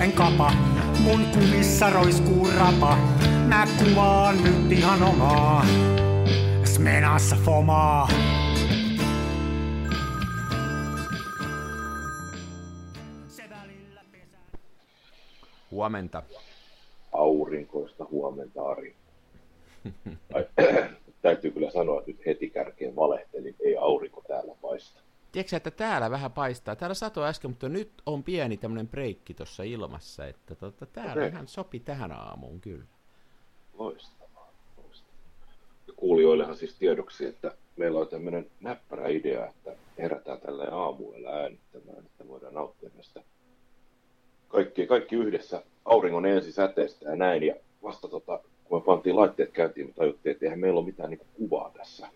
en kapa. Mun kumissa roiskuu rapa. Mä kuvaan nyt ihan omaa. Smenassa fomaa. Huomenta. Aurinkoista huomenta, Ari. Ai, täytyy kyllä sanoa, että nyt heti kärkeen valehtelin, ei aurinko täällä paista. Tiedätkö että täällä vähän paistaa? Täällä satoi äsken, mutta nyt on pieni tämmöinen breikki tuossa ilmassa, että tota, täällä okay. ihan sopi tähän aamuun kyllä. Loistavaa. loistavaa. Ja kuulijoillehan siis tiedoksi, että meillä on tämmöinen näppärä idea, että herätään tällä aamuilla äänittämään, että voidaan nauttia näistä kaikki, kaikki yhdessä auringon ensisäteestä ja näin. Ja vasta tota, kun me pantiin laitteet käyntiin, me tajuttiin, että eihän meillä ole mitään niin kuvaa tässä.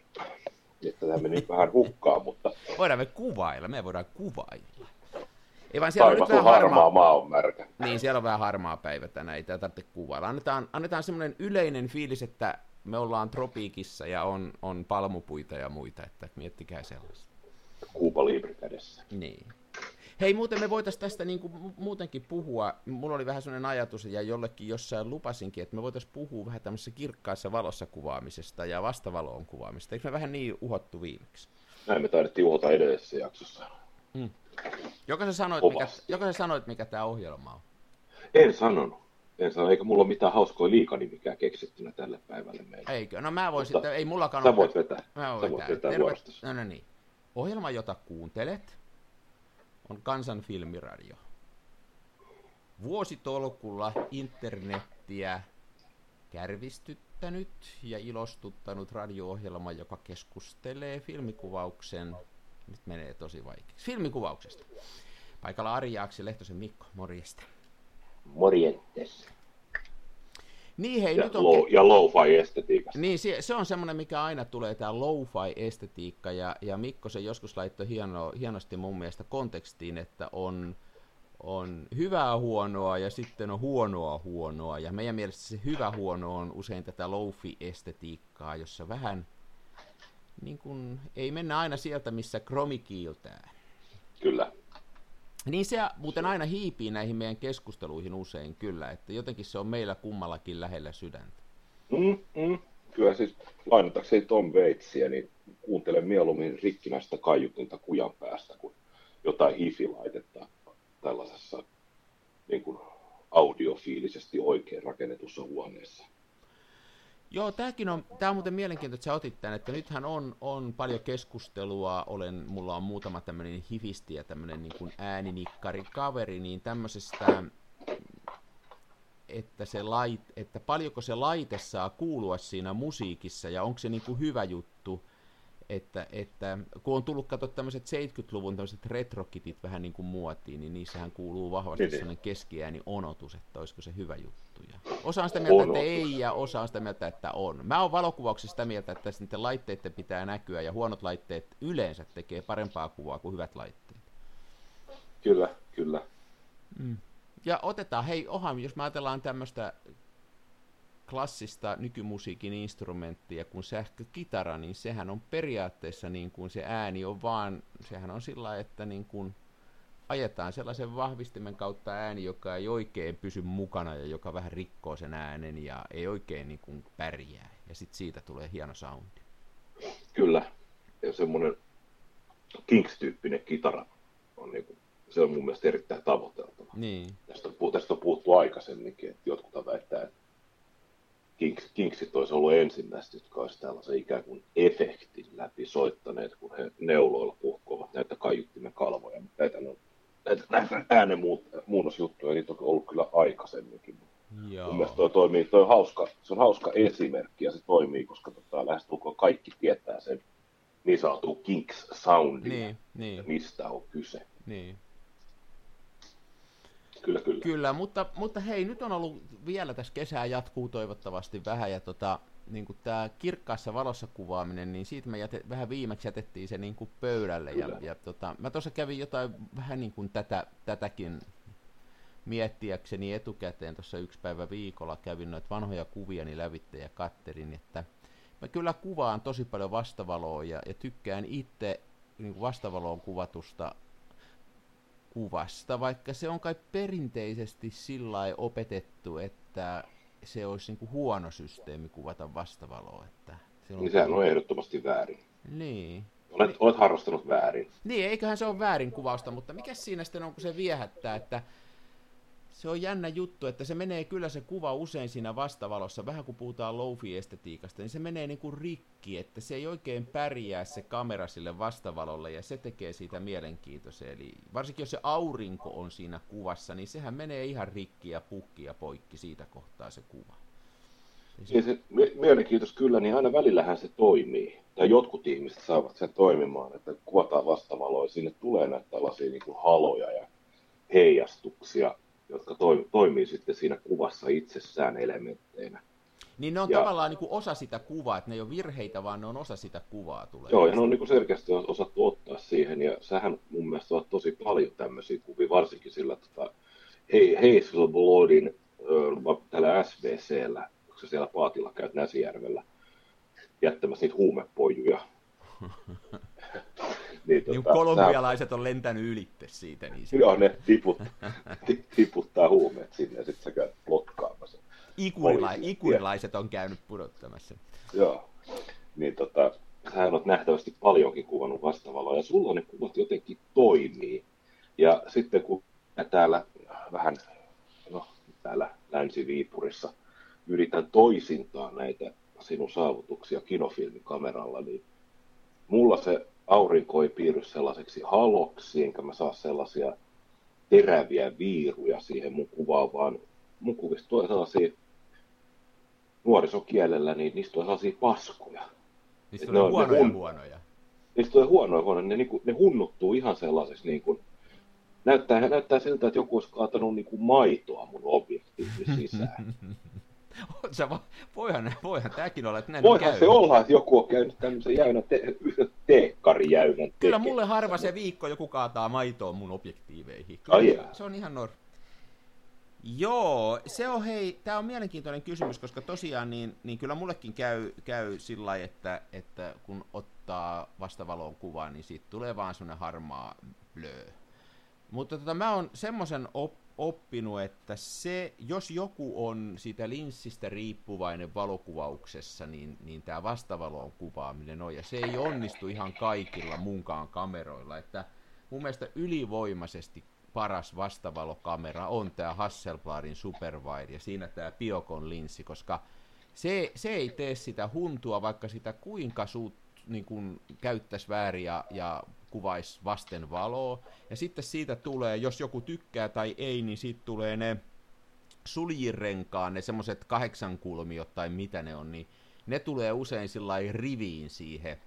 Että tämä meni vähän hukkaan, mutta... Voidaan me kuvailla, me voidaan kuvailla. Ei vaan siellä on nyt vähän harmaa, harmaa, maa on märkä. Niin, siellä on vähän harmaa päivä tänään, ei tämä tarvitse kuvailla. Annetaan, annetaan semmoinen yleinen fiilis, että me ollaan tropiikissa ja on, on palmupuita ja muita, että miettikää sellaista. Kuupa Libre kädessä. Niin. Hei, muuten me voitaisiin tästä niin kuin muutenkin puhua. Mulla oli vähän sellainen ajatus, ja jollekin jossain lupasinkin, että me voitaisiin puhua vähän tämmöisessä kirkkaassa valossa kuvaamisesta ja vastavaloon kuvaamista. Eikö me vähän niin uhottu viimeksi? Näin me taidettiin uhota edellisessä jaksossa. Hmm. Joka sä sanoit, mikä, joka sä sanoit, mikä tämä ohjelma on? En sanonut. En sano, eikä mulla ole mitään hauskoja liikanimikään keksittynä tälle päivälle meillä. Eikö? No mä voin sitten, ei mullakaan Sä voit vetää. Mä voin sä voit vetää, vetää no, no niin. Ohjelma, jota kuuntelet, on kansanfilmiradio. Vuositolkulla internettiä kärvistyttänyt ja ilostuttanut radio-ohjelma, joka keskustelee filmikuvauksen, nyt menee tosi vaikeaksi, filmikuvauksesta. Paikalla Ari Jaaksi, Lehtosen Mikko, morjesta. Morjentes. Niin hei, ja, nyt on... Low, ja low-fi estetiikasta. Niin, se, se on semmoinen, mikä aina tulee, tämä low-fi estetiikka, ja, ja Mikko se joskus laittoi hieno, hienosti mun mielestä kontekstiin, että on, on hyvää huonoa ja sitten on huonoa huonoa, ja meidän mielestä se hyvä huono on usein tätä low-fi estetiikkaa, jossa vähän niin kun, ei mennä aina sieltä, missä kromi kiiltää. Kyllä. Niin se muuten aina hiipii näihin meidän keskusteluihin usein kyllä, että jotenkin se on meillä kummallakin lähellä sydäntä. Mm, mm. Kyllä siis lainatakseni Tom Waitsia, niin kuuntelen mieluummin rikkinäistä kaiutinta kujan päästä kuin jotain hifi-laitetta tällaisessa niin kuin audiofiilisesti oikein rakennetussa huoneessa. Joo, tämäkin on, tämä on muuten mielenkiintoista, että sä otit tämän, että nythän on, on paljon keskustelua, olen, mulla on muutama tämmöinen hifisti ja tämmöinen niin kuin ääninikkari kaveri, niin tämmöisestä, että, se lait, että paljonko se laite saa kuulua siinä musiikissa ja onko se niin kuin hyvä juttu, että, että kun on tullut katsoa tämmöiset 70-luvun tämmöiset retrokitit vähän niin kuin muotiin, niin niissähän kuuluu vahvasti niin, niin. sellainen keskiääni onotus, että olisiko se hyvä juttu. Ja osa on sitä mieltä, onotus. että ei, ja osa on sitä mieltä, että on. Mä oon valokuvauksessa sitä mieltä, että niiden laitteiden pitää näkyä, ja huonot laitteet yleensä tekee parempaa kuvaa kuin hyvät laitteet. Kyllä, kyllä. Mm. Ja otetaan, hei Ohan, jos me ajatellaan tämmöistä klassista nykymusiikin instrumenttia kuin sähkökitara, niin sehän on periaatteessa niin kuin se ääni on vaan, sehän on sillä että niin kuin ajetaan sellaisen vahvistimen kautta ääni, joka ei oikein pysy mukana ja joka vähän rikkoo sen äänen ja ei oikein niin kuin pärjää. Ja sitten siitä tulee hieno soundi. Kyllä. Ja semmoinen Kings-tyyppinen kitara on niin kuin, se on mun mielestä erittäin tavoiteltava. Niin. Tästä, on, tästä on puhuttu aikaisemminkin, että jotkut väittää, että Kings, Kingsit olisi ollut ensimmäiset, jotka olisi tällaisen ikään kuin efektin läpi soittaneet, kun he neuloilla puhkovat näitä kaiuttimen kalvoja. Näitä, näitä, näitä äänemuunnosjuttuja, niitä on ollut kyllä aikaisemminkin. Joo. Mun mielestä toi toimii, toi on hauska, se on hauska esimerkki ja se toimii, koska tota, lähestulkoon kaikki tietää sen niin sanotun Kings soundin, niin, niin. mistä on kyse. Niin. Kyllä, kyllä. Kyllä, mutta, mutta hei, nyt on ollut vielä tässä kesää jatkuu toivottavasti vähän, ja tota, niin kuin tämä kirkkaassa valossa kuvaaminen, niin siitä me jäte, vähän viimeksi jätettiin se niin kuin pöydälle. Ja, ja tota, mä tuossa kävin jotain vähän niin kuin tätä, tätäkin miettiäkseni etukäteen tuossa yksi päivä viikolla kävin noita vanhoja kuvia niin lävitte ja katterin, että mä kyllä kuvaan tosi paljon vastavaloa ja, ja tykkään itse niin vastavaloon kuvatusta kuvasta, vaikka se on kai perinteisesti sillä opetettu, että se olisi niin kuin huono systeemi kuvata vastavaloa. Että on niin sehän on ehdottomasti väärin. Niin. Olet, olet harrastanut väärin. Niin, eiköhän se ole väärin kuvausta, mutta mikä siinä sitten on, kun se viehättää, että se on jännä juttu, että se menee kyllä se kuva usein siinä vastavalossa, vähän kun puhutaan lofi-estetiikasta, niin se menee niin kuin rikki, että se ei oikein pärjää se kamera sille vastavalolle ja se tekee siitä mielenkiintoisen. Eli varsinkin jos se aurinko on siinä kuvassa, niin sehän menee ihan rikki ja pukki ja poikki siitä kohtaa se kuva. Niin se, se mielenkiintos kyllä, niin aina välillähän se toimii. Tai jotkut ihmiset saavat sen toimimaan, että kuvataan vastavaloa ja sinne tulee näitä tällaisia niin kuin haloja ja heijastuksia jotka to, toimii sitten siinä kuvassa itsessään elementteinä. Niin ne on ja, tavallaan niin kuin osa sitä kuvaa, että ne ei ole virheitä, vaan ne on osa sitä kuvaa. Tulee joo, ja ne on niin kuin selkeästi osattu ottaa siihen, ja sähän mun mielestä on tosi paljon tämmöisiä kuvia, varsinkin sillä tota, Hazel Bloodin täällä SVCllä, kun sä siellä Paatilla käyt Näsijärvellä jättämässä niitä huumepojuja. niin, niin tota, kolumbialaiset on lentänyt ylitte siitä. Niin se... Joo, ne tiput, tiputtaa huumeet sinne ja sitten sä käyt blokkaamassa. Ikuila- ikuilaiset on käynyt pudottamassa. Joo, niin tota, sähän oot nähtävästi paljonkin kuvannut vastavaloa ja sulla ne kuvat jotenkin toimii. Ja sitten kun mä täällä vähän, no täällä Länsi-Viipurissa yritän toisintaa näitä sinun saavutuksia kinofilmikameralla, niin mulla se aurinko ei piirry sellaiseksi haloksi, enkä mä saa sellaisia teräviä viiruja siihen mun kuvaan, vaan mun kuvista tulee sellaisia nuorisokielellä, niin niistä tulee sellaisia paskoja. Niistä tulee huonoja hun... huonoja. Niistä tulee huonoja huonoja. Ne, niin ne hunnuttuu ihan sellaisessa niin kuin, näyttää, näyttää siltä, että joku olisi kaatanut niin kuin maitoa mun objektiivin sisään. Sä vo, voihan, voihan tämäkin olla, että näin Voihan käy. se olla, että joku on käynyt tämmöisen jäynä te, teekkarijäynän Kyllä mulle harva se viikko joku kaataa maitoa mun objektiiveihin. Kyllä, Ai se on ihan nor... Joo, se on hei, tämä on mielenkiintoinen kysymys, koska tosiaan niin, niin kyllä mullekin käy, käy sillä lailla, että, että kun ottaa vastavaloon kuvaa, niin siitä tulee vaan semmoinen harmaa blö. Mutta tota, mä oon semmoisen op, oppinut, että se, jos joku on siitä linssistä riippuvainen valokuvauksessa, niin, niin tämä vastavalon kuvaaminen on, ja se ei onnistu ihan kaikilla munkaan kameroilla, että mun mielestä ylivoimaisesti paras vastavalokamera on tämä Hasselbladin Superwide, ja siinä tämä Biocon linssi, koska se, se ei tee sitä huntua, vaikka sitä kuinka suut niin kun käyttäisi väärin ja, ja kuvaisi vasten valoa. Ja sitten siitä tulee, jos joku tykkää tai ei, niin siitä tulee ne suljirenkaan, ne semmoiset kahdeksankulmiot tai mitä ne on, niin ne tulee usein sillä riviin siihen.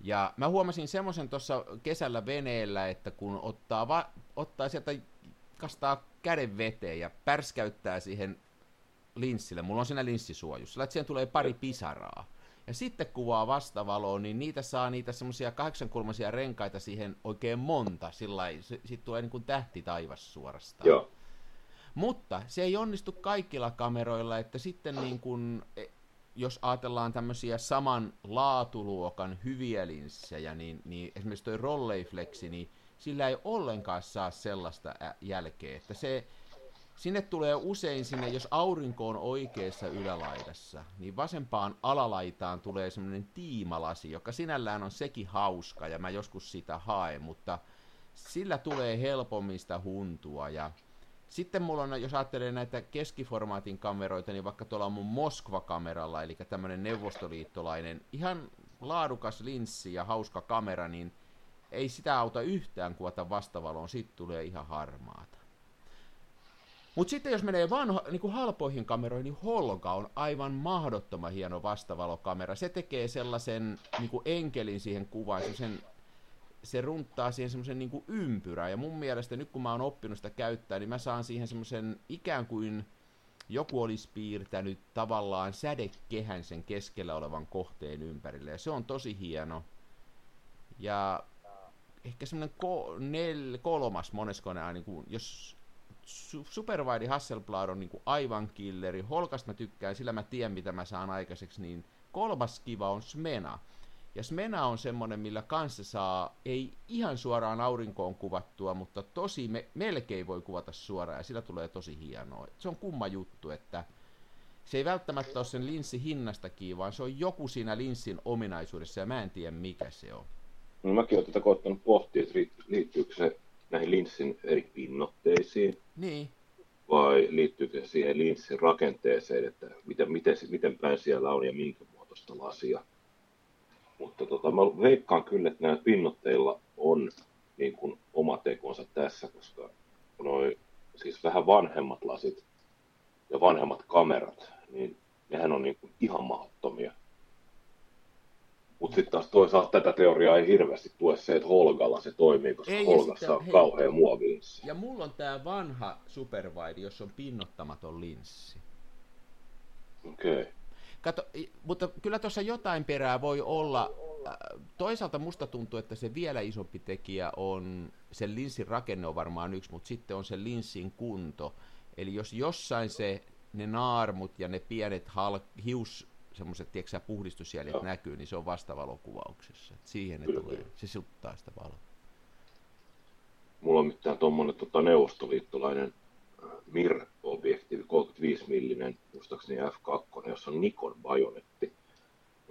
Ja mä huomasin semmoisen tuossa kesällä veneellä, että kun ottaa, va- ottaa sieltä, kastaa käden veteen ja pärskäyttää siihen linssille, mulla on siinä linssisuojus, sillä että siihen tulee pari pisaraa ja sitten kuvaa vastavaloon, niin niitä saa niitä semmoisia kahdeksankulmaisia renkaita siihen oikein monta, sillä sitten tulee niin kuin tähti taivas suorastaan. Joo. Mutta se ei onnistu kaikilla kameroilla, että sitten niin kuin, e, jos ajatellaan tämmöisiä saman laatuluokan hyviä linssejä, niin, niin esimerkiksi toi Rolleiflexi, niin sillä ei ollenkaan saa sellaista jälkeä, että se, Sinne tulee usein sinne, jos aurinko on oikeassa ylälaidassa, niin vasempaan alalaitaan tulee semmoinen tiimalasi, joka sinällään on sekin hauska, ja mä joskus sitä haen, mutta sillä tulee helpommin sitä huntua, ja sitten mulla on, jos ajattelee näitä keskiformaatin kameroita, niin vaikka tuolla on mun Moskva-kameralla, eli tämmöinen neuvostoliittolainen, ihan laadukas linssi ja hauska kamera, niin ei sitä auta yhtään kuvata vastavaloon, siitä tulee ihan harmaata. Mutta sitten jos menee vanho, niin kuin halpoihin kameroihin, niin Holga on aivan mahdottoman hieno vastavalokamera. Se tekee sellaisen niin kuin enkelin siihen kuvaan, sen, se runttaa siihen semmoisen niin ympyrän. Ja mun mielestä nyt kun mä oon oppinut sitä käyttää, niin mä saan siihen semmoisen ikään kuin joku olisi piirtänyt tavallaan sädekehän sen keskellä olevan kohteen ympärille. Ja se on tosi hieno. Ja ehkä semmoinen ko- nel- kolmas moneskone, niin jos Superwide Hasselblad on niin aivan killeri. Holkasta mä tykkään, sillä mä tiedän mitä mä saan aikaiseksi, niin kolmas kiva on Smena. Ja Smena on semmoinen, millä kanssa saa, ei ihan suoraan aurinkoon kuvattua, mutta tosi me, melkein voi kuvata suoraan ja sillä tulee tosi hienoa. Se on kumma juttu, että se ei välttämättä ole sen linssin hinnasta kiinni, vaan se on joku siinä linssin ominaisuudessa ja mä en tiedä mikä se on. No mäkin olen tätä koettanut pohtia, että liittyykö se näihin linssin eri pinnotteisiin. Niin. Vai liittyykö se siihen linssin rakenteeseen, että miten, miten, miten päin siellä on ja minkä muotoista lasia. Mutta tota, mä veikkaan kyllä, että näillä pinnotteilla on niin kuin oma tekonsa tässä, koska noi siis vähän vanhemmat lasit ja vanhemmat kamerat, niin nehän on niin kuin ihan mahdottomia. Mutta sitten taas toisaalta tätä teoriaa ei hirveästi tue se, että Holgalla se toimii, koska ei, Holgassa on hei, kauhean muovinssi. Ja mulla on tämä vanha Superwide, jossa on pinnottamaton linssi. Okei. Okay. Kato, mutta kyllä tuossa jotain perää voi olla. Toisaalta musta tuntuu, että se vielä isompi tekijä on, sen linssin rakenne on varmaan yksi, mutta sitten on se linssin kunto. Eli jos jossain se, ne naarmut ja ne pienet hal, hius, semmoiset, tiedätkö puhdistusjäljet Joo. näkyy, niin se on vastavalokuvauksessa. Et siihen ne kyllä, tulee, se siluttaa sitä valoa. Mulla on mitään tuommoinen tota, neuvostoliittolainen MIR-objektiivi, 35 millinen, muistaakseni F2, jossa on Nikon bajonetti.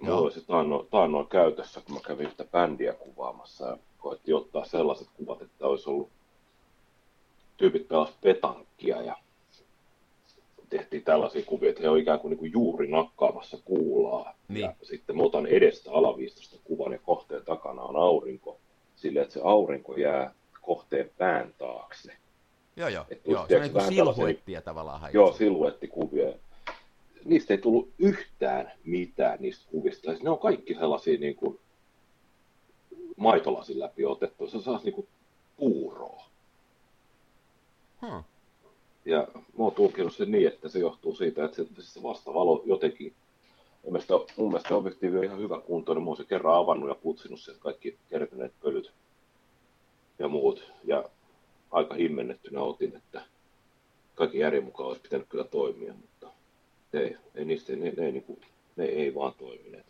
Mulla oli se taannoin, taannoin käytössä, kun mä kävin sitä bändiä kuvaamassa ja koettiin ottaa sellaiset kuvat, että olisi ollut tyypit pelas petankkia ja tehtiin tällaisia kuvia, että he on ikään kuin, niin kuin juuri nakkaamassa kuulaa. Niin. Ja sitten mä otan edestä alaviistosta kuvan ja kohteen takana on aurinko, sille että se aurinko jää kohteen pään taakse. Joo, joo. joo se on niin kuin silhuettia tavallaan haittaa. Joo, silhuettikuvia. Niistä ei tullut yhtään mitään niistä kuvista. Ne on kaikki sellaisia niin kuin maitolasin läpi otettu. Se saa niin kuin puuroa. Hmm. Ja mä oon tulkinut sen niin, että se johtuu siitä, että se, se vastavalo jotenkin mun mielestä, mun mielestä objektiivi on ihan hyvä kunto, niin mä oon se kerran avannut ja putsinut sieltä kaikki kertyneet pölyt ja muut. Ja aika himmennettynä otin, että kaikki järjen mukaan olisi pitänyt kyllä toimia, mutta ei, ei niistä, ne, ne, ne, ne ei vaan toimineet.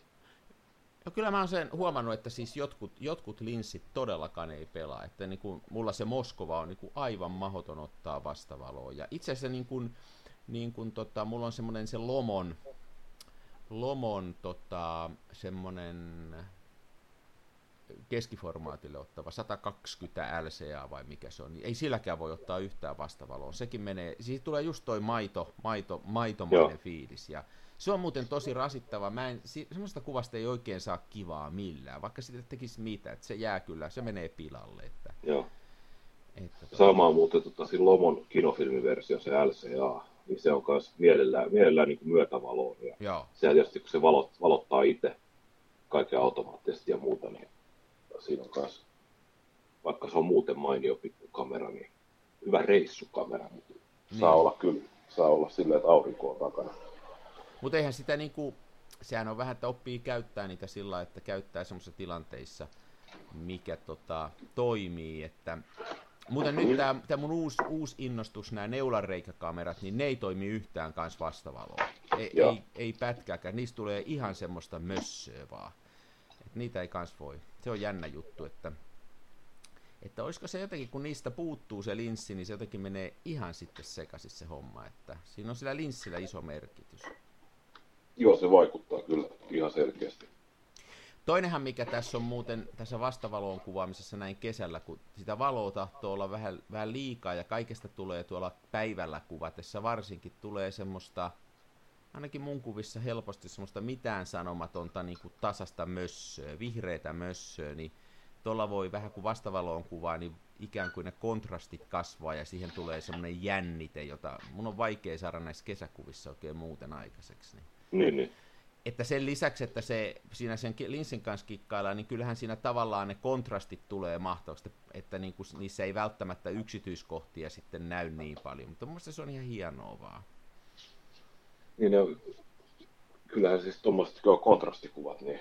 No kyllä mä oon sen huomannut, että siis jotkut, jotkut linssit todellakaan ei pelaa. Että niin kuin, mulla se Moskova on niin kuin aivan mahoton ottaa vastavaloa. Ja itse asiassa niin kuin, niin kuin tota, mulla on semmoinen se Lomon, Lomon tota, semmoinen keskiformaatille ottava 120 LCA vai mikä se on, niin ei silläkään voi ottaa yhtään vastavaloa. Sekin menee, siis tulee just toi maito, maito, maitomainen Joo. fiilis ja se on muuten tosi rasittava. Mä en, semmoista kuvasta ei oikein saa kivaa millään, vaikka sitä tekisi mitä, että se jää kyllä, se menee pilalle. Että, Joo. Että, tota... Sama on muuten tota, Lomon kinofilmiversio, se LCA, niin se on myös mielellään, mielellään niin myötävaloa. Ja Joo. Se tietysti, kun se valot, valottaa itse kaiken automaattisesti ja muuta, niin siinä on myös, vaikka se on muuten mainio pikkukamera, niin hyvä reissukamera, mutta niin. saa olla kyllä, saa olla silleen, että aurinko on takana. Mutta eihän sitä niinku, sehän on vähän, että oppii käyttää niitä sillä että käyttää semmoisissa tilanteissa, mikä tota, toimii, että Muuten nyt tämä mun uusi, uusi innostus, nämä neulareikäkamerat, niin ne ei toimi yhtään kanssa vastavaloa. Ei, ei, ei pätkääkään, niistä tulee ihan semmoista mössöä vaan. Et niitä ei kans voi. Se on jännä juttu, että, että olisiko se jotenkin, kun niistä puuttuu se linssi, niin se jotenkin menee ihan sitten sekaisin se homma, että siinä on sillä linssillä iso merkitys. Joo, se vaikuttaa kyllä ihan selkeästi. Toinenhan, mikä tässä on muuten tässä vastavaloon kuvaamisessa näin kesällä, kun sitä valoa tahtoo olla vähän, vähän liikaa ja kaikesta tulee tuolla päivällä kuvatessa varsinkin tulee semmoista, ainakin mun kuvissa helposti semmoista mitään sanomatonta niin kuin tasasta mössöä, vihreitä mössöä, niin tuolla voi vähän kuin vastavaloon kuvaa, niin ikään kuin ne kontrastit kasvaa ja siihen tulee semmoinen jännite, jota mun on vaikea saada näissä kesäkuvissa oikein muuten aikaiseksi. Niin. Niin, niin. Että sen lisäksi, että se siinä sen linssin kanssa kikkaillaan, niin kyllähän siinä tavallaan ne kontrastit tulee mahtavasti, että niin kuin, niissä ei välttämättä yksityiskohtia sitten näy niin paljon, mutta mun se on ihan hienoa vaan. Niin, ne, kyllähän siis tuommoiset kontrastikuvat, niin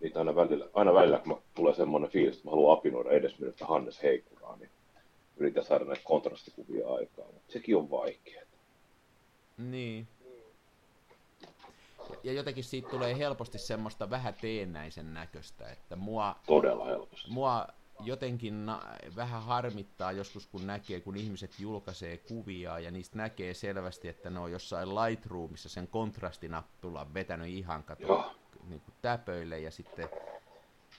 niitä aina välillä, aina välillä kun tulee semmoinen fiilis, että mä haluan apinoida edesmennyttä Hannes Heikkuraa, niin yritän saada näitä kontrastikuvia aikaan, mutta sekin on vaikeaa. Niin. Ja jotenkin siitä tulee helposti semmoista vähän teennäisen näköistä, että mua... Todella helposti. Mua jotenkin na- vähän harmittaa joskus, kun näkee, kun ihmiset julkaisee kuvia ja niistä näkee selvästi, että ne on jossain Lightroomissa sen kontrastinappulan vetänyt ihan kato niin kuin täpöille ja sitten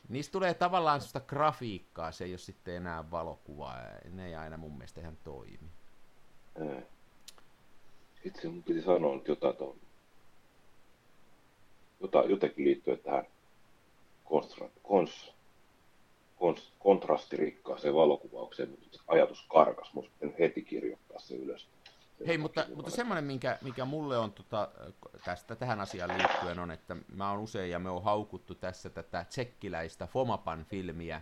niistä tulee tavallaan sellaista grafiikkaa, se ei ole sitten enää valokuvaa, ne ei aina mun mielestä ihan toimi. Ei. Itse mun piti sanoa nyt jotain tuon, jotain, jotenkin liittyen tähän konstra, kons, kons, kontrastirikkaaseen valokuvaukseen, mutta ajatus karkas, musta heti kirjoittaa se ylös. Hei, mutta, mutta semmoinen, minkä, mikä mulle on tota, tästä tähän asiaan liittyen on, että mä oon usein ja me on haukuttu tässä tätä tsekkiläistä Fomapan-filmiä.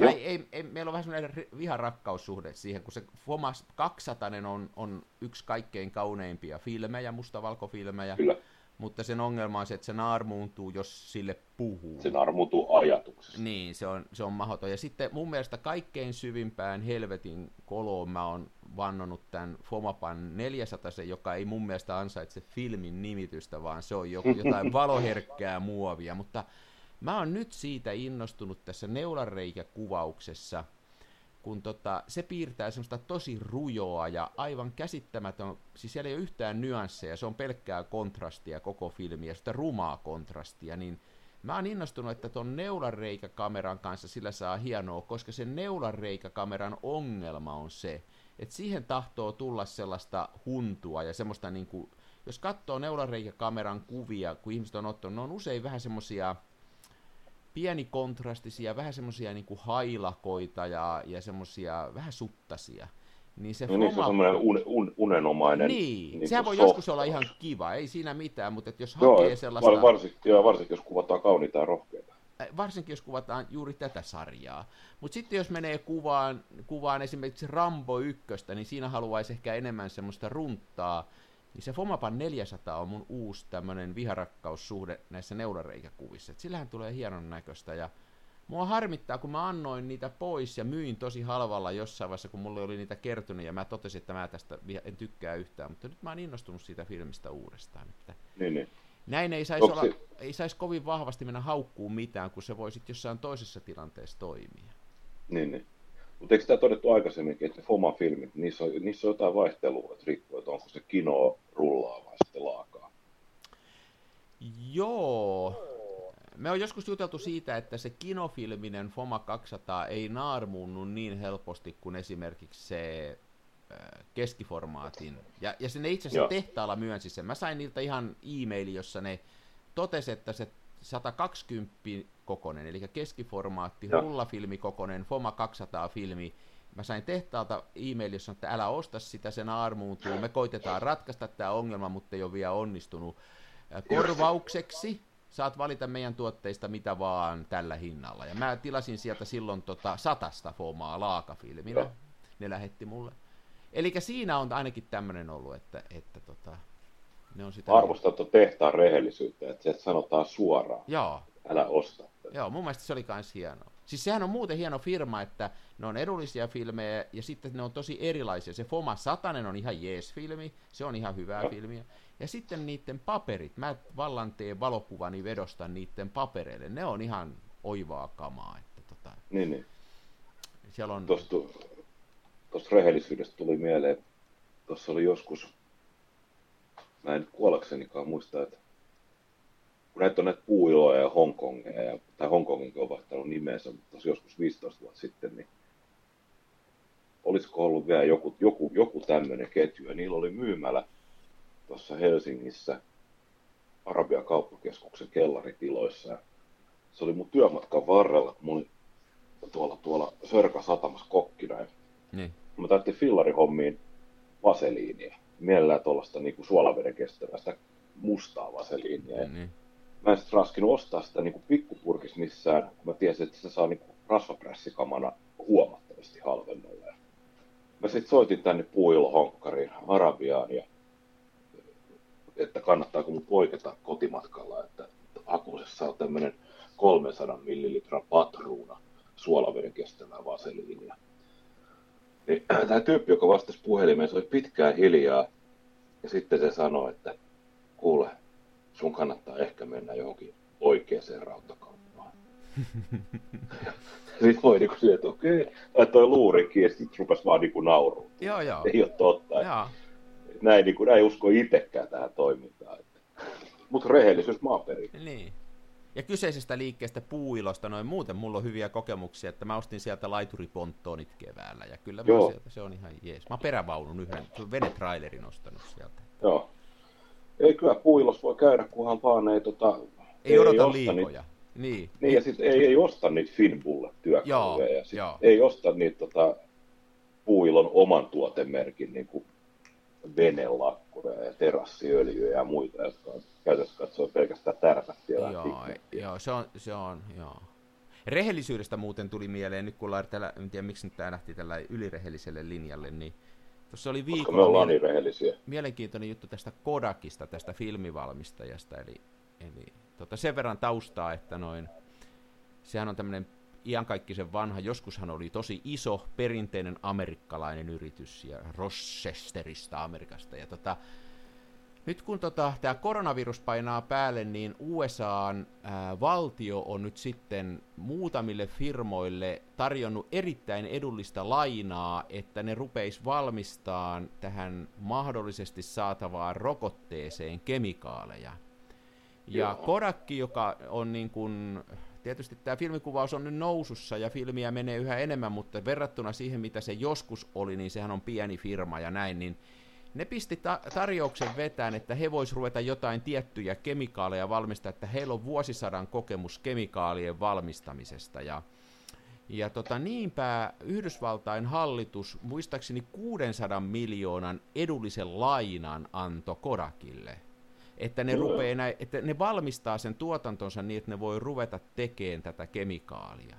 Tai ei, ei, meillä on vähän semmoinen viharakkaussuhde siihen, kun se Fomas 200 on, on yksi kaikkein kauneimpia filmejä, mustavalkofilmejä. Kyllä mutta sen ongelma on se, että se naarmuuntuu, jos sille puhuu. Se naarmuuntuu ajatuksessa. Niin, se on, se on mahdoton. Ja sitten mun mielestä kaikkein syvimpään helvetin koloon mä oon vannonut tämän Fomapan 400, joka ei mun mielestä ansaitse filmin nimitystä, vaan se on jotain valoherkkää muovia. Mutta mä oon nyt siitä innostunut tässä neulareikäkuvauksessa – kun tota, se piirtää semmoista tosi rujoa ja aivan käsittämätön, siis siellä ei ole yhtään nyansseja, se on pelkkää kontrastia koko filmiä, sitä rumaa kontrastia, niin mä oon innostunut, että tuon neulareikäkameran kanssa sillä saa hienoa, koska se neulareikäkameran ongelma on se, että siihen tahtoo tulla sellaista huntua ja semmoista niin kuin, jos katsoo neulareikäkameran kuvia, kun ihmiset on ottanut, ne on usein vähän semmoisia pienikontrastisia, vähän semmoisia niin hailakoita ja, ja semmoisia vähän suttasia. Niin se, no niin, se on semmoinen un, un, unenomainen. Niin, niin sehän voi joskus olla ihan kiva, ei siinä mitään, mutta että jos joo, hakee sellaista... Var, varsinkin, joo, varsinkin jos kuvataan kauniita ja rohkeita. Varsinkin jos kuvataan juuri tätä sarjaa. Mutta sitten jos menee kuvaan, kuvaan esimerkiksi Rambo 1, niin siinä haluaisi ehkä enemmän semmoista runttaa, niin se Fomapan 400 on mun uusi tämmöinen viharakkaussuhde näissä neulareikäkuvissa. Et sillähän tulee hienon näköistä ja mua harmittaa, kun mä annoin niitä pois ja myin tosi halvalla jossain vaiheessa, kun mulle oli niitä kertynyt ja mä totesin, että mä tästä en tykkää yhtään, mutta nyt mä oon innostunut siitä filmistä uudestaan. Että niin, niin. Näin ei saisi, olla, ei saisi kovin vahvasti mennä haukkuun mitään, kun se voisi jossain toisessa tilanteessa toimia. Niin, niin. Mutta eikö tämä todettu aikaisemminkin, että Foma-filmit, niissä on, niissä on jotain vaihtelua, että riippuu, että onko se kino rullaa vai sitten laakaa? Joo. Me on joskus juteltu siitä, että se kinofilminen Foma 200 ei naarmuunnu niin helposti kuin esimerkiksi se keskiformaatin. Ja, ja se ne itse asiassa Joo. tehtaalla myönsi sen. Mä sain niiltä ihan e-maili, jossa ne totesi, että se 120 kokonen, eli keskiformaatti, Joo. rullafilmi kokonen, FOMA 200 filmi. Mä sain tehtaalta e-mail, jossa että älä osta sitä, sen armuuntuu. Me koitetaan ratkaista tämä ongelma, mutta ei ole vielä onnistunut. Korvaukseksi saat valita meidän tuotteista mitä vaan tällä hinnalla. Ja mä tilasin sieltä silloin tota satasta fomaa laakafilminä. Ne lähetti mulle. Eli siinä on ainakin tämmöinen ollut, että, että tota, ne on sitä... Arvostaa tehtaan rehellisyyttä, että se sanotaan suoraan. Joo. Älä osta. Joo, mun mielestä se oli myös hienoa. Siis sehän on muuten hieno firma, että ne on edullisia filmejä ja sitten ne on tosi erilaisia. Se Foma Satanen on ihan jees-filmi, se on ihan hyvää no. filmiä. Ja sitten niiden paperit, mä vallan teen valokuvani vedosta niiden papereille, ne on ihan oivaa kamaa. Että tota, niin, niin. Siellä on... Tuosta rehellisyydestä tuli mieleen, tuossa oli joskus mä en kuollaksenikaan muista, että kun näitä on näitä puuiloja ja Hongkongia, ja, tai Hongkonginkin on vaihtanut nimensä, mutta joskus 15 vuotta sitten, niin olisiko ollut vielä joku, joku, joku tämmöinen ketju, ja niillä oli myymälä tuossa Helsingissä Arabian kauppakeskuksen kellaritiloissa. Ja se oli mun työmatkan varrella, kun mä olin tuolla, tuolla Sörkä satamassa kokkina. Ja niin. Mä tarvitsin fillarihommiin vaseliinia mielellään tuollaista niin kuin suolaveden kestävästä mustaa vaseliinia. Mm, niin. Mä en sitten raskinut ostaa sitä niin kuin pikkupurkis missään, kun mä tiesin, että se saa niin kuin rasvaprässikamana huomattavasti halvemmalla. Mä sitten soitin tänne puuilohonkkariin Arabiaan ja että kannattaako mun poiketa kotimatkalla, että Akusessa on tämmöinen 300 millilitran patruuna suolaveden kestävää vaseliinia. Niin, tämä tyyppi, joka vastasi puhelimeen, se oli pitkään hiljaa. Ja sitten se sanoi, että kuule, sun kannattaa ehkä mennä johonkin oikeaan rautakauppaan. sitten voi niinku sille, että okei, okay. toi luurikin, ja sitten rupesi vaan niinku nauruun. Joo, joo. Ei ole totta. Joo. Näin, niinku, näin usko itsekään tähän toimintaan. Mutta rehellisyys maaperin. Niin. Ja kyseisestä liikkeestä puuilosta noin muuten mulla on hyviä kokemuksia, että mä ostin sieltä laituriponttoonit keväällä ja kyllä mä Joo. sieltä, se on ihan jees. Mä perävaunun yhden venetrailerin ostanut sieltä. Joo. Ei kyllä puilos voi käydä, kunhan vaan ei, tota, Ei, odota osta liikoja. Niin. Niin, ja sitten ei, ei osta niitä Finbulle työkaluja, Joo, ja sit joo. ei osta niitä tota, puilon oman tuotemerkin niin kuin venelakkuja ja terassiöljyjä ja muita, jotka on käytössä katsoen pelkästään tärpät siellä. Joo, joo, se on, se on, joo. Rehellisyydestä muuten tuli mieleen, nyt kun ollaan tällä, en tiedä miksi nyt tämä lähti tällä ylirehelliselle linjalle, niin tuossa oli Koska me viikolla ollaan niin rehellisiä. mielenkiintoinen juttu tästä Kodakista, tästä filmivalmistajasta, eli, eli tota sen verran taustaa, että noin, sehän on tämmöinen iankaikkisen vanha, joskushan oli tosi iso, perinteinen amerikkalainen yritys, ja Rochesterista Amerikasta, ja tota, nyt kun tota, tämä koronavirus painaa päälle, niin USAn ää, valtio on nyt sitten muutamille firmoille tarjonnut erittäin edullista lainaa, että ne rupeis valmistaan tähän mahdollisesti saatavaan rokotteeseen kemikaaleja. Ja Joo. Kodakki, joka on niin kuin, tietysti tämä filmikuvaus on nyt nousussa ja filmiä menee yhä enemmän, mutta verrattuna siihen, mitä se joskus oli, niin sehän on pieni firma ja näin, niin ne pisti ta- tarjouksen vetään, että he vois ruveta jotain tiettyjä kemikaaleja valmistaa, että heillä on vuosisadan kokemus kemikaalien valmistamisesta ja ja tota, niinpä Yhdysvaltain hallitus muistaakseni 600 miljoonan edullisen lainan anto Kodakille. Että ne, rupee näin, että ne valmistaa sen tuotantonsa niin, että ne voi ruveta tekemään tätä kemikaalia.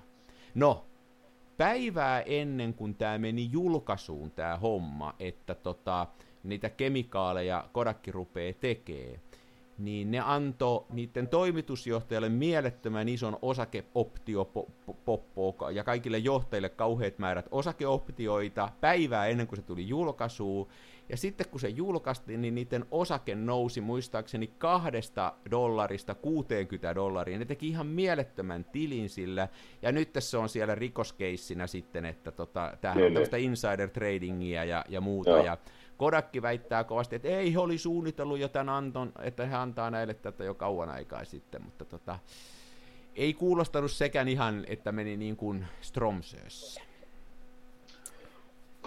No, päivää ennen kuin tämä meni julkaisuun tämä homma, että tota, niitä kemikaaleja Kodakki rupeaa tekee, niin ne antoi niiden toimitusjohtajalle mielettömän ison osakeoptiopoppoa ja kaikille johtajille kauheat määrät osakeoptioita päivää ennen kuin se tuli julkaisuun. Ja sitten kun se julkaistiin, niin niiden osake nousi muistaakseni kahdesta dollarista 60 dollariin. Ne teki ihan mielettömän tilin sillä. Ja nyt tässä on siellä rikoskeissinä sitten, että tota, tämähän on tämmöistä insider tradingia ja, ja muuta. Joo. Ja Kodakki väittää kovasti, että ei, he oli suunnitellut jo tämän anton, että he antaa näille tätä jo kauan aikaa sitten, mutta tota, ei kuulostanut sekään ihan, että meni niin kuin Stromsössä.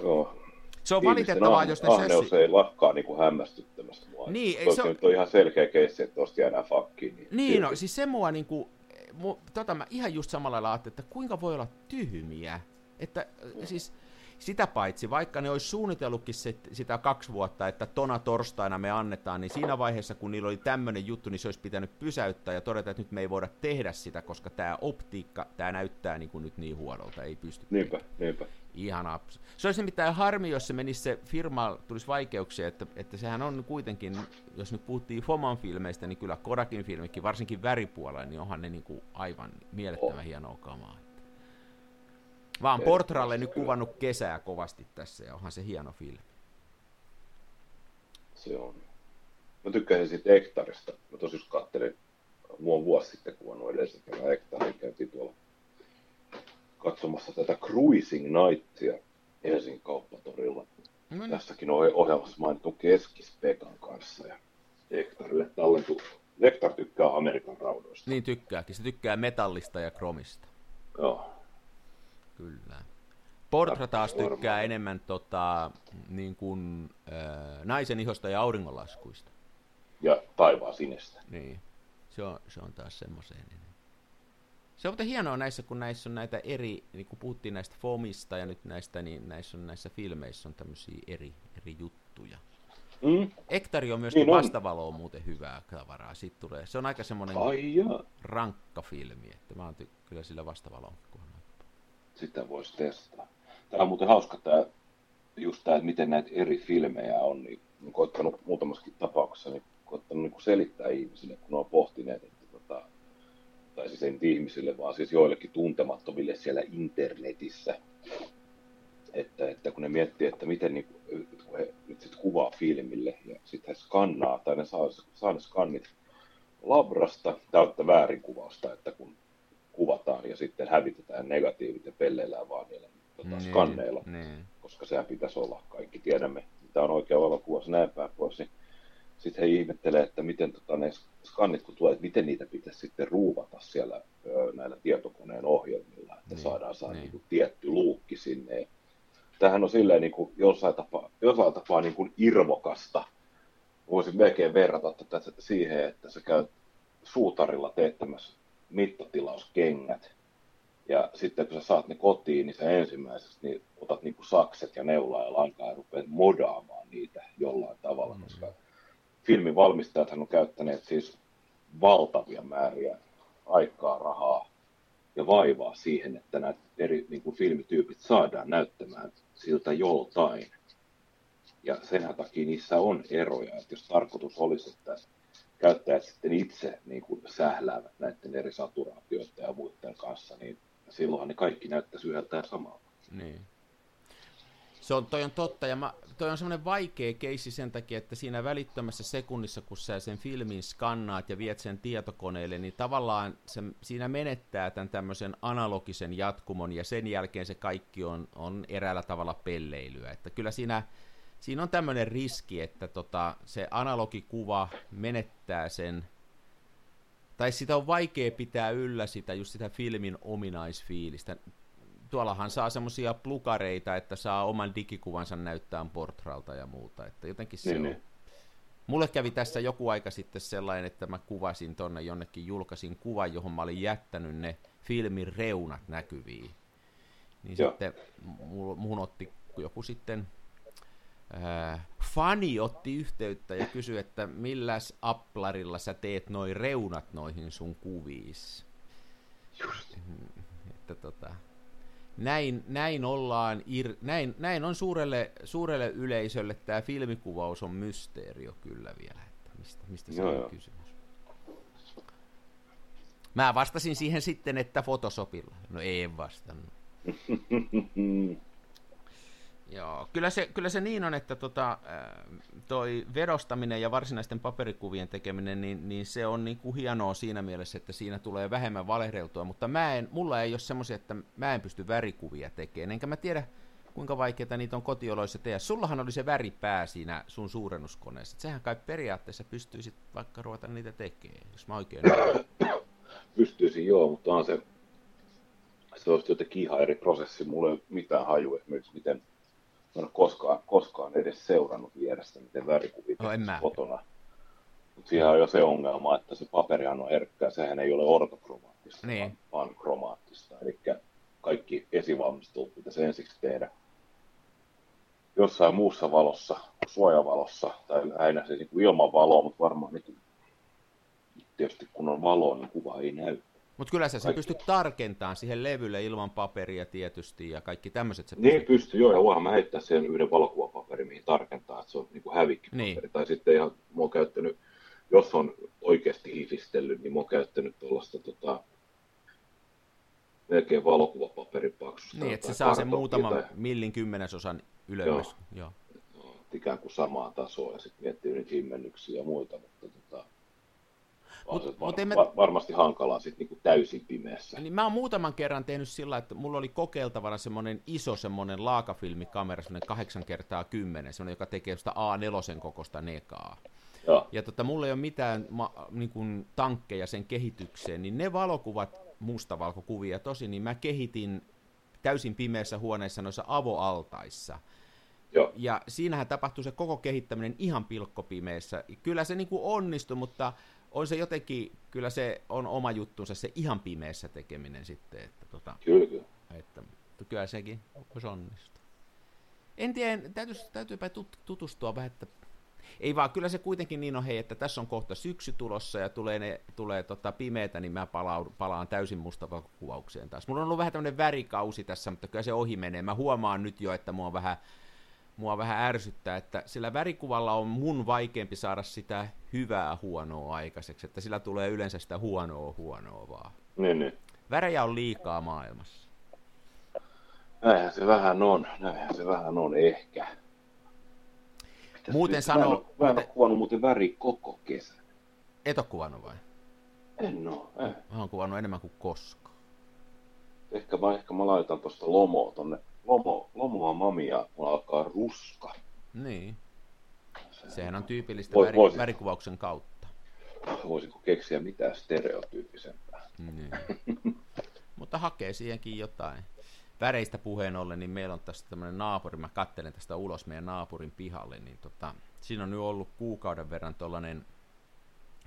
Joo. Se on valitettavaa, ah- jos ne ahneus sössi... ei lakkaa niin kuin hämmästyttämästä mua. Niin, ei Toki se on- nyt on ihan selkeä keissi, että tosta jäädään fakkiin. Niin, Niin, no, siis se mua niinku, mu, tota mä ihan just samalla lailla ajattelin, että kuinka voi olla tyhmiä. Että äh, siis sitä paitsi, vaikka ne olisi suunnitellutkin se, sitä kaksi vuotta, että tona torstaina me annetaan, niin siinä vaiheessa, kun niillä oli tämmöinen juttu, niin se olisi pitänyt pysäyttää ja todeta, että nyt me ei voida tehdä sitä, koska tämä optiikka, tämä näyttää niin kuin nyt niin huonolta, ei pysty Niinpä, niinpä. Ihan. Se olisi nimittäin harmi, jos se menisi se firma, tulisi vaikeuksia, että, että sehän on kuitenkin, jos nyt puhuttiin Foman filmeistä, niin kyllä Kodakin filmikin, varsinkin väripuolella, niin onhan ne niin kuin aivan mielettömän On. hienoa kamaa. Vaan Ei, Portralle nyt kuvannut kesää kovasti tässä, ja onhan se hieno filmi. Se on. Mä tykkäsin siitä Ektarista. Mä tosi kattelin mua vuosi sitten, on edellisen kerran Ektarin. Käytiin tuolla katsomassa tätä Cruising Nightia Helsingin kauppatorilla. No niin. Tässäkin on ohjelmassa mainittu Keskis Pekan kanssa. Ja Ektarille tallentu. Ektar tykkää Amerikan raudoista. Niin tykkääkin. Se tykkää metallista ja kromista. Joo. Kyllä. Portra taas Varmaan. tykkää enemmän tota, niin kuin, äh, naisen ihosta ja auringonlaskuista. Ja taivaan sinestä. Niin, se on, se on taas semmoiseen. Niin. Se on hienoa näissä, kun näissä on näitä eri, niin kun puhuttiin näistä FOMista ja nyt näistä, niin näissä on näissä filmeissä on tämmöisiä eri, eri juttuja. Mm? Ektari on myöskin Niin vastavalo on muuten hyvää tavaraa. Siitä tulee, se on aika semmoinen rankka filmi, että mä oon ty- kyllä sillä vastavalon kohdalla. Sitä voisi testaa. Tämä on muuten hauska tämä, just tämä, että miten näitä eri filmejä on, niin olen koittanut muutamassakin tapauksessa, niin koittanut niin selittää ihmisille, kun on pohtineet, että tota, tai siis ei nyt ihmisille, vaan siis joillekin tuntemattomille siellä internetissä, että, että kun ne miettii, että miten niin kun he nyt sit kuvaa filmille ja sitten he skannaa, tai ne saa, saa ne skannit labrasta täyttä väärinkuvausta, että kun ja sitten hävitetään negatiivit ja pelleillään vaan niillä tota, niin, skanneilla, niin. koska sehän pitäisi olla, kaikki tiedämme, mitä on oikea valokuvassa näin päin pois, niin sitten he ihmettelee, että miten tota, ne skannit kun tulee, että miten niitä pitäisi sitten ruuvata siellä ö, näillä tietokoneen ohjelmilla, että niin, saadaan saada niin. Niin tietty luukki sinne. Tämähän on silleen niin kuin jossain tapaa, jossain tapaa niin kuin irvokasta. Voisin melkein verrata tätä siihen, että sä käyt suutarilla teettämässä mittatilauskengät, ja sitten kun sä saat ne kotiin, niin sä ensimmäiseksi niin otat niin kuin sakset ja neulaa ja lankaa ja rupeat modaamaan niitä jollain tavalla, mm. koska filmin valmistajat on käyttäneet siis valtavia määriä aikaa, rahaa ja vaivaa siihen, että nämä eri niin kuin filmityypit saadaan näyttämään siltä joltain. Ja sen takia niissä on eroja, että jos tarkoitus olisi, että käyttäjät sitten itse niin kuin sähläävät näiden eri saturaatioiden ja muiden kanssa, niin silloinhan ne kaikki näyttäisi yhdeltä ja samalta. Niin. Se on, toi on totta, ja mä, toi on semmoinen vaikea keissi sen takia, että siinä välittömässä sekunnissa, kun sä sen filmin skannaat ja viet sen tietokoneelle, niin tavallaan se, siinä menettää tämän tämmöisen analogisen jatkumon, ja sen jälkeen se kaikki on, on eräällä tavalla pelleilyä. Että kyllä siinä, siinä on tämmöinen riski, että tota, se analogikuva menettää sen, tai sitä on vaikea pitää yllä sitä, just sitä filmin ominaisfiilistä tuollahan saa semmoisia plukareita, että saa oman digikuvansa näyttää portralta ja muuta, että jotenkin se niin, on. Niin. Mulle kävi tässä joku aika sitten sellainen, että mä kuvasin tonne jonnekin, julkaisin kuvan, johon mä olin jättänyt ne filmin reunat näkyviin. Niin Joo. sitten muun otti joku sitten äh, fani otti yhteyttä ja kysyi, että milläs applarilla sä teet noin reunat noihin sun kuviis. Just. Että tota, näin, näin, ollaan, ir, näin, näin on suurelle, suurelle yleisölle tämä filmikuvaus on mysteerio kyllä vielä, että mistä, mistä se on kysymys. Mä vastasin siihen sitten, että Photoshopilla. No ei vastannut. Joo, kyllä se, kyllä se niin on, että tota, toi verostaminen ja varsinaisten paperikuvien tekeminen, niin, niin se on niin kuin hienoa siinä mielessä, että siinä tulee vähemmän valehdeltua, mutta mä en, mulla ei ole semmoisia, että mä en pysty värikuvia tekemään, enkä mä tiedä, kuinka vaikeita niitä on kotioloissa tehdä. Sullahan oli se väripää siinä sun suurennuskoneessa. Sehän kai periaatteessa pystyisit vaikka ruveta niitä tekemään, jos mä oikein... Pystyisin joo, mutta on se, se olisi jotenkin ihan eri prosessi. Mulla ei ole mitään haju esimerkiksi, miten en ole koskaan, koskaan edes seurannut vierestä, miten värikuvia no, en kotona. Mutta siihen on jo se ongelma, että se paperihan on herkkää, sehän ei ole ortokromaattista, niin. vaan, kromaattista. Eli kaikki esivalmistelut pitäisi ensiksi tehdä jossain muussa valossa, suojavalossa, tai aina se niin ilman valoa, mutta varmaan niin tietysti kun on valo, niin kuva ei näy. Mutta kyllä sä sen pystyt tarkentamaan siihen levylle ilman paperia tietysti ja kaikki tämmöiset. Se niin pystyy, joo, ja voihan mä heittää sen yhden valokuvapaperin, mihin tarkentaa, että se on niin hävikkipaperi. Niin. Tai sitten ihan, mä oon käyttänyt, jos on oikeasti hifistellyt, niin mä oon käyttänyt tuollaista tota, melkein valokuvapaperin paksusta. Niin, että se saa sen muutaman tai... millin kymmenesosan ylemmäs. Joo. joo. ikään kuin samaa tasoa ja sitten miettii nyt himmennyksiä ja muita, mutta tota, Mut, var, mut mä... varmasti hankalaa sit niinku täysin pimeässä. Niin mä oon muutaman kerran tehnyt sillä, että mulla oli kokeiltavana semmoinen iso semmoinen laakafilmikamera, semmoinen 8 kertaa 10 semmoinen, joka tekee sitä A4 kokosta nekaa. Ja, ja tota, mulla ei ole mitään ma, niin kuin, tankkeja sen kehitykseen, niin ne valokuvat, mustavalkokuvia tosi, niin mä kehitin täysin pimeässä huoneessa noissa avoaltaissa. Joo. Ja siinähän tapahtui se koko kehittäminen ihan pilkkopimeessä. Kyllä se niin kuin onnistui, mutta on se jotenkin, kyllä se on oma juttunsa, se ihan pimeässä tekeminen sitten. Että, tota, kyllä, kyllä. Että, kyllä sekin voisi onnistua. En tiedä, täytyy, täytyypä tutustua vähän, että ei vaan, kyllä se kuitenkin niin on, hei, että tässä on kohta syksy tulossa ja tulee, ne, tulee tota pimeätä, niin mä palaan, palaan täysin mustavalkokuvaukseen taas. Mulla on ollut vähän tämmöinen värikausi tässä, mutta kyllä se ohi menee. Mä huomaan nyt jo, että mua on vähän mua vähän ärsyttää, että sillä värikuvalla on mun vaikeampi saada sitä hyvää huonoa aikaiseksi, että sillä tulee yleensä sitä huonoa huonoa vaan. Niin, niin. Värejä on liikaa maailmassa. Näinhän se vähän on, näinhän se vähän on ehkä. Pitäis muuten sanoo... Mä en, mä en ole kuvannut muuten väri koko kesän. Et ole kuvannut vai? En oo, eh. Mä oon kuvannut enemmän kuin koskaan. Ehkä mä, ehkä mä laitan tosta lomoa tonne. Lomo, lomoa mamia, mulla alkaa ruska. Niin. Sehän on tyypillistä Voi- väri, värikuvauksen kautta. Voisiko keksiä mitään stereotyyppisempää? Niin. Mutta hakee siihenkin jotain. Väreistä puheen ollen, niin meillä on tässä tämmöinen naapuri, mä kattelen tästä ulos meidän naapurin pihalle, niin tota, siinä on nyt ollut kuukauden verran tuollainen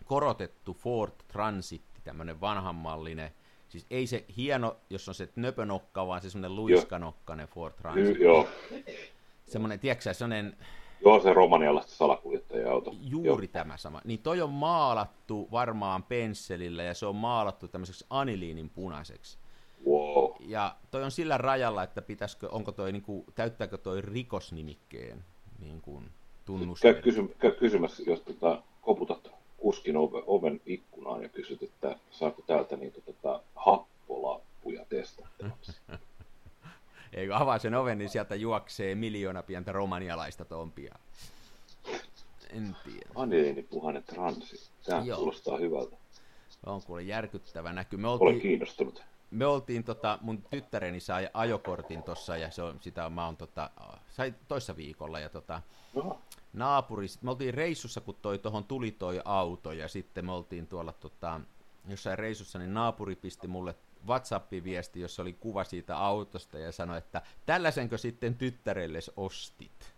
korotettu Ford Transit, tämmöinen vanhanmallinen, siis ei se hieno, jos on se nöpönokka, vaan se semmoinen luiskanokkainen Ford Transit. Y- joo. Semmoinen, tiedätkö semmoinen joo, se romanialaista salakuljettaja-auto. juuri tämä sama. Niin toi on maalattu varmaan pensselillä ja se on maalattu tämmöiseksi aniliinin punaiseksi. Wow. Ja toi on sillä rajalla, että pitäisikö, onko toi, niin kuin, täyttääkö toi rikosnimikkeen niin kuin, Käy, tunnusmerkki. kysy, käy kysymässä, jos tota, koputat kuskin oven, ikkunaan ja kysyt, että saako täältä niitä tota, happolappuja testattavaksi. Eikö avaa sen oven, niin sieltä juoksee miljoona pientä romanialaista tompia. En tiedä. Aniliinipuhainen transi. Sehän Joo. kuulostaa hyvältä. On kuule järkyttävä näky. Me Olen oltiin, kiinnostunut. Me oltiin tota, mun tyttäreni sai ajokortin tossa ja se on, sitä mä oon tota, sai toissa viikolla ja tota, No, naapuri, me oltiin reissussa, kun toi tuohon tuli toi auto, ja sitten me oltiin tuolla tota, jossain reissussa, niin naapuri pisti mulle WhatsApp-viesti, jossa oli kuva siitä autosta, ja sanoi, että tällaisenkö sitten tyttärelles ostit?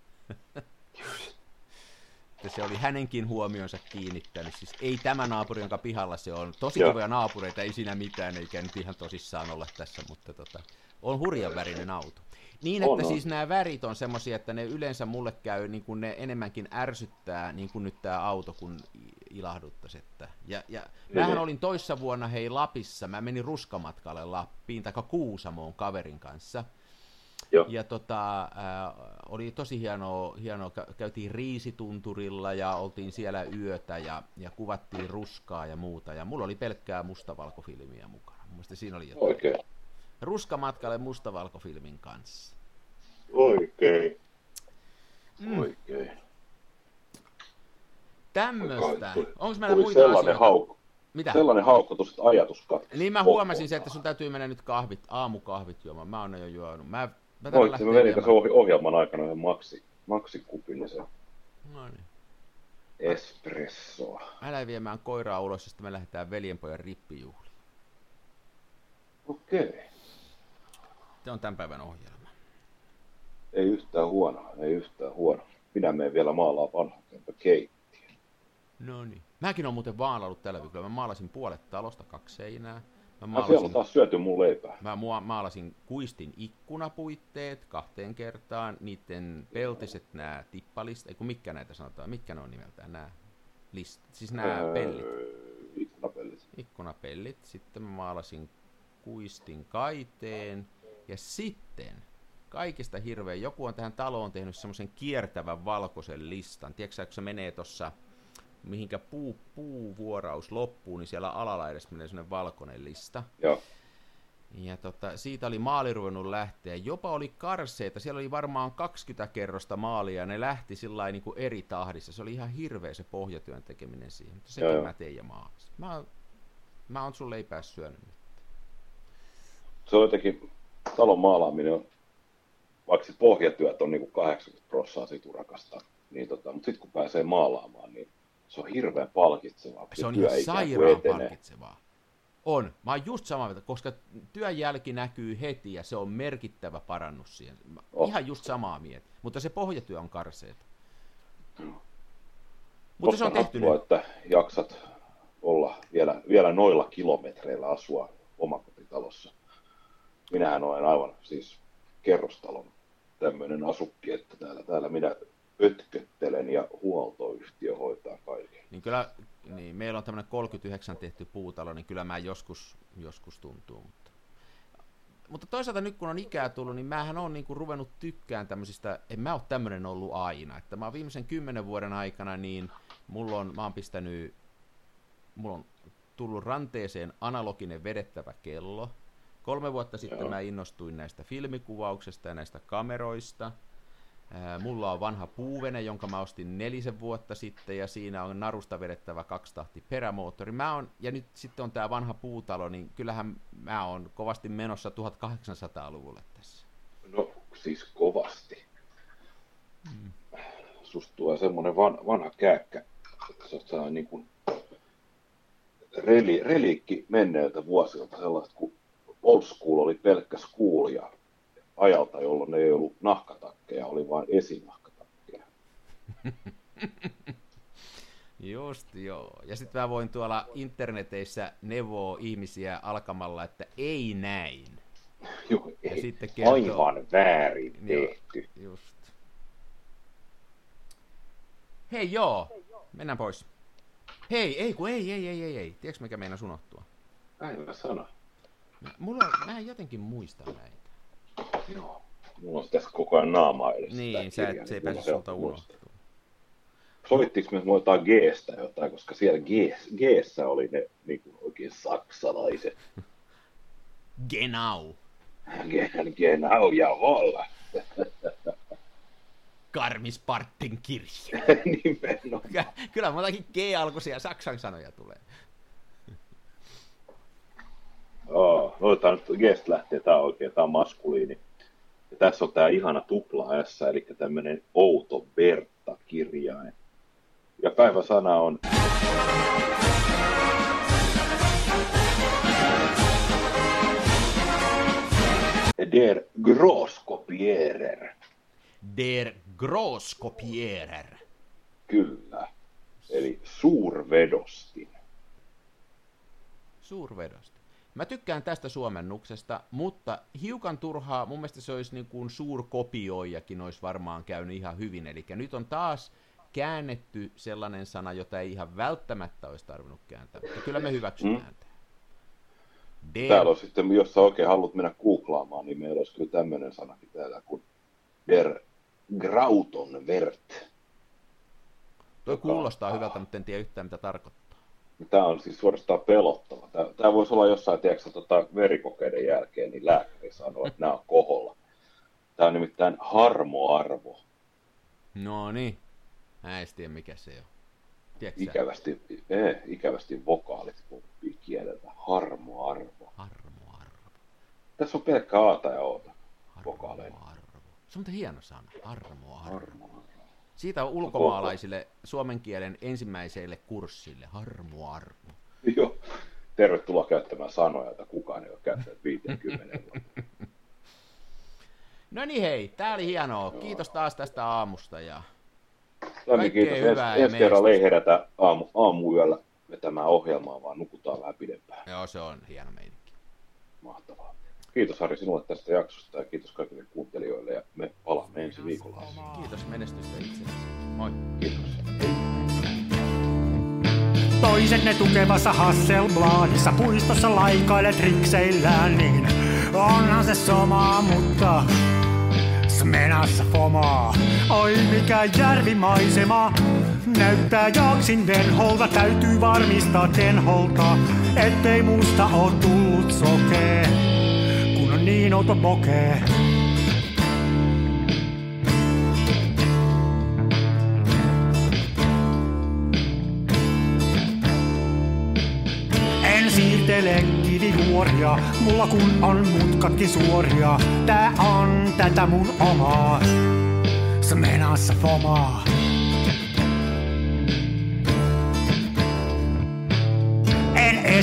Että se oli hänenkin huomionsa kiinnittänyt. Siis ei tämä naapuri, jonka pihalla se on. Tosi Joo. kivoja naapureita, ei siinä mitään, eikä nyt ihan tosissaan olla tässä, mutta tota, on hurjan värinen auto. Niin, että On, on. siis nämä värit on semmoisia, että ne yleensä mulle käy, niin kuin ne enemmänkin ärsyttää, niin kuin nyt tämä auto, kun ilahduttaisi. Että. Ja, ja mähän Niin. olin toissa vuonna hei Lapissa, mä menin ruskamatkalle Lappiin, tai Kuusamoon kaverin kanssa. Joo. Ja tota, äh, oli tosi hienoa, hienoa, kä- käytiin Riisitunturilla ja oltiin siellä yötä ja, ja kuvattiin ruskaa ja muuta. Ja mulla oli pelkkää mustavalkofilmiä mukana. Mun mielestä siinä oli jotain. Oikein. Ruskamatkalle mustavalkofilmin kanssa. Oikein. Mm. Oikein. Tämmöstä. Onko meillä muita sellainen asioita? haukku. Mitä? Sellainen haukotus, että ajatus katkesi. Niin mä huomasin se, että sun täytyy mennä nyt kahvit, aamukahvit juomaan. Mä oon jo juonut. Mä, mä Voit, lähteä mä vedin tässä ohjelman aikana yhden maksi, se No niin. espressoa. Mä lähden viemään koiraa ulos sitten me lähdetään veljenpojan rippijuhliin. Okei. Se on tämän päivän ohjelma. Ei yhtään huono, ei yhtään huono. Minä menen vielä maalaa vanhan keittiön. No niin. Mäkin on muuten maalannut tällä viikolla. Mä maalasin puolet talosta, kaksi seinää. Mä maalasin, on taas syöty mun leipää. mä maalasin kuistin ikkunapuitteet kahteen kertaan. Niiden peltiset nämä tippalist, ei kun mitkä näitä sanotaan, mitkä ne on nimeltään nämä list, siis nämä Öö, pellit. Ikkunapellit. ikkunapellit. Sitten mä maalasin kuistin kaiteen. Ja sitten kaikista hirveän, joku on tähän taloon tehnyt semmoisen kiertävän valkoisen listan. Tiedätkö, se menee tuossa, mihinkä puu, puuvuoraus loppuu, niin siellä alalla edes menee semmoinen valkoinen lista. Joo. Ja tota, siitä oli maali ruvennut lähteä. Jopa oli karseita. Siellä oli varmaan 20 kerrosta maalia ja ne lähti sillä niin kuin eri tahdissa. Se oli ihan hirveä se pohjatyön tekeminen siihen. Mutta sekin Joo, mä tein ja maalasin. Mä, mä oon sun leipää syönyt nyt. Se on jotenkin, talon maalaaminen on, vaikka se pohjatyöt on niinku 80 prosenttia siitä urakasta, niin tota, mutta sitten kun pääsee maalaamaan, niin se on hirveän palkitsevaa. Se on ihan sairaan palkitsevaa. On. Mä oon just samaa mieltä, koska työn jälki näkyy heti ja se on merkittävä parannus siihen. Mä- Oh. Ihan just samaa mieltä. Mutta se pohjatyö on karseeta. Mm. Mutta se on tehty nyt. että jaksat olla vielä, vielä noilla kilometreillä asua omakotitalossa. Minähän olen aivan siis kerrostalon tämmöinen asukki, että täällä, täällä minä ötköttelen ja huoltoyhtiö hoitaa kaiken. Niin kyllä, niin meillä on tämmöinen 39 tehty puutalo, niin kyllä mä joskus, joskus tuntuu. Mutta, mutta toisaalta nyt kun on ikää tullut, niin mähän on niinku ruvennut tykkään tämmöisistä, en mä ole tämmöinen ollut aina. Että mä oon viimeisen kymmenen vuoden aikana, niin mulla on, mä oon pistänyt, mulla on tullut ranteeseen analoginen vedettävä kello. Kolme vuotta sitten Joo. mä innostuin näistä filmikuvauksesta ja näistä kameroista. Mulla on vanha puuvene, jonka mä ostin nelisen vuotta sitten, ja siinä on narusta vedettävä kaksitahti perämoottori. Mä on, ja nyt sitten on tämä vanha puutalo, niin kyllähän mä oon kovasti menossa 1800-luvulle tässä. No siis kovasti. Mm. Susta tulee semmoinen van, vanha kääkkä, oot niin kuin reli, reliikki menneiltä vuosilta sellaista, kun old school oli pelkkä school ja ajalta, jolloin ei ollut nahkatakkeja, oli vain esinahkatakkeja. Just joo. Ja sitten mä voin tuolla interneteissä neuvoa ihmisiä alkamalla, että ei näin. Joo, ei. Ja sitten kertoo, aivan väärin tehty. Joo, just. Hei joo, mennään pois. Hei, ei kun ei, ei, ei, ei, ei. Tiedätkö mikä meinas unohtua? Päivä sana. Mulla, mä en jotenkin muista näitä. Joo. Mulla on tässä koko ajan naama edessä. Niin, sä, et, se ei pääse sulta unohtua. Sovittiinko me jotain G-stä jotain, koska siellä G, oli ne niin kuin oikein saksalaiset. Genau. Genau, jawohl. Karmispartin kirja. Nimenomaan. Kyllä muutakin G-alkuisia saksan sanoja tulee. Oh, otetaan nyt Gest lähtee, tää on oikein, tää on maskuliini. Ja tässä on tää ihana tupla S, eli tämmönen outo Bertta-kirjain. Ja päiväsana on... Der Groskopierer. Der Groskopierer. Kyllä. Eli suurvedostin. Suurvedostin. Mä tykkään tästä suomennuksesta, mutta hiukan turhaa, mun mielestä se olisi niin kuin suurkopioijakin olisi varmaan käynyt ihan hyvin. Eli nyt on taas käännetty sellainen sana, jota ei ihan välttämättä olisi tarvinnut kääntää, mutta kyllä me hyväksytään mm. Der... Täällä on sitten, jos sä oikein haluat mennä googlaamaan, niin meillä olisi kyllä tämmöinen sanakin täällä kuin der Grauton Vert. Tuo kuulostaa hyvältä, mutta en tiedä yhtään mitä tarkoittaa. Tämä on siis suorastaan pelottava. Tämä, tämä voisi olla jossain, tiedätkö, tota, verikokeiden jälkeen, niin lääkäri sanoo, että nämä on koholla. Tämä on nimittäin harmoarvo. No niin. Mä en tiedä, mikä se on. Tiedätkö ikävästi, eh, ikävästi vokaalit kieleltä. Harmoarvo. Harmoarvo. Tässä on pelkkä aata ja oota. Vokaaleina. Se on hieno sana. Harmoarvo. Harmoarvo. Siitä on ulkomaalaisille suomen kielen ensimmäiselle kurssille. Harmoarvo. Joo. Tervetuloa käyttämään sanoja, joita kukaan ei ole käyttänyt 50 No niin hei, tää oli hienoa. Kiitos taas tästä aamusta ja Lämmin kiitos. Hyvää ensi, ensi kerralla ei herätä aamu, aamuyöllä vetämään ohjelmaa, vaan nukutaan vähän pidempään. Joo, se on hieno meininki. Mahtavaa. Kiitos Harri sinulle tästä jaksosta ja kiitos kaikille kuuntelijoille ja me palaamme ensi viikolla. Kiitos menestystä itsellesi. Moi. Kiitos. Toiset ne tukevassa Hasselbladissa puistossa laikailet rikseillään, niin onhan se sama, mutta Smenassa fomaa. Oi mikä järvimaisema, näyttää jaksin venholta, täytyy varmistaa tenholta, ettei musta oo tullut sokee, niin outo pokee. siirtele kivijuoria, mulla kun on mutkatkin suoria. Tää on tätä mun omaa, smenassa fomaa.